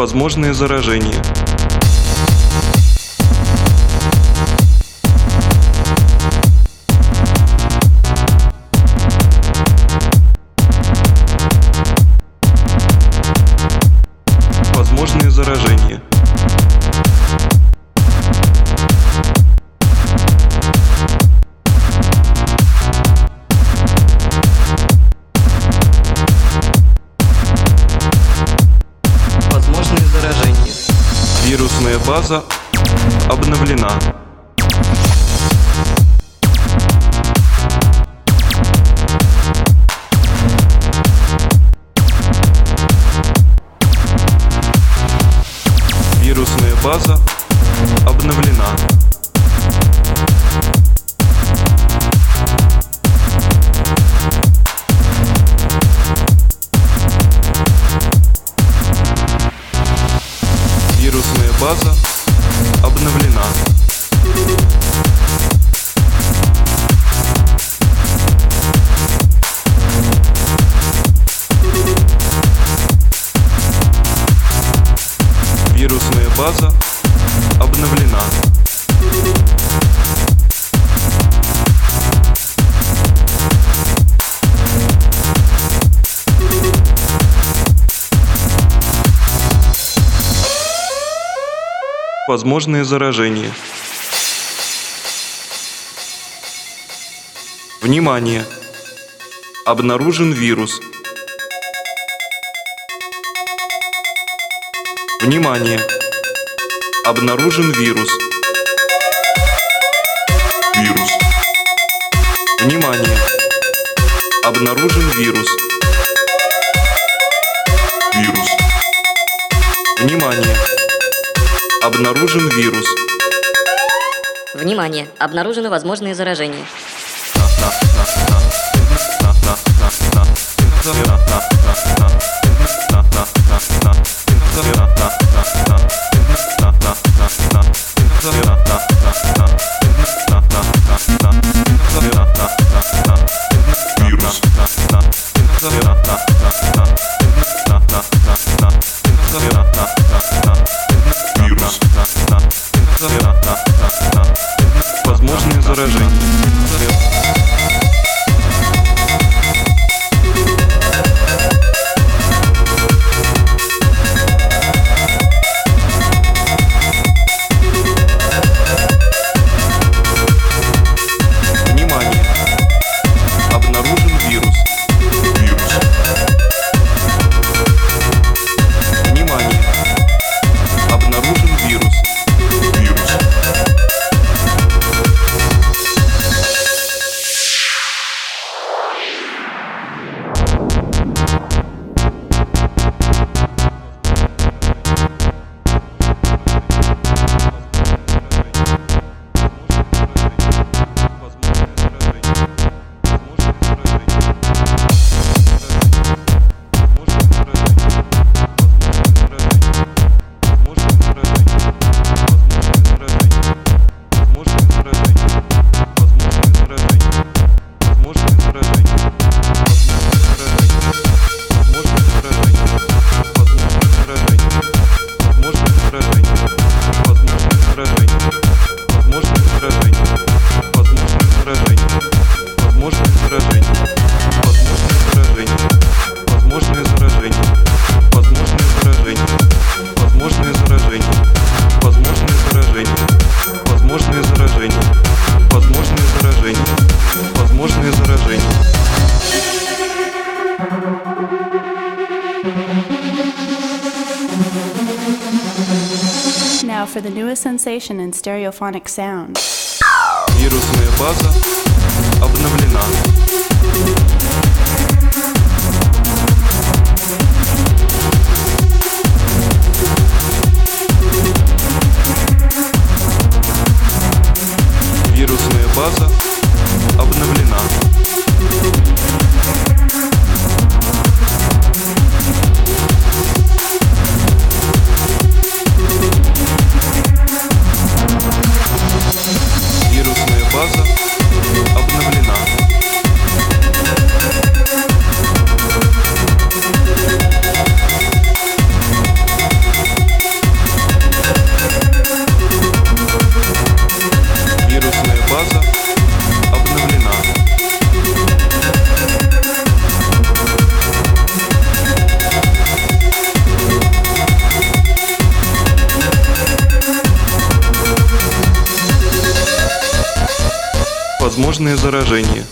Возможные заражения. Вирусная база обновлена. Вирусная база обновлена. База обновлена. Возможные заражения. Внимание! Обнаружен вирус. Внимание! Обнаружен вирус. Вирус. Внимание! Обнаружен вирус. Вирус. Внимание! Обнаружен вирус. Внимание! Обнаружены возможные заражения. Вирус. Вирус. Возможные заражения. Возможные заражения. Возможные заражения. Возможные заражения. Now for the newest sensation in stereophonic sound. Вирусная база обновлена. Возможные заражения.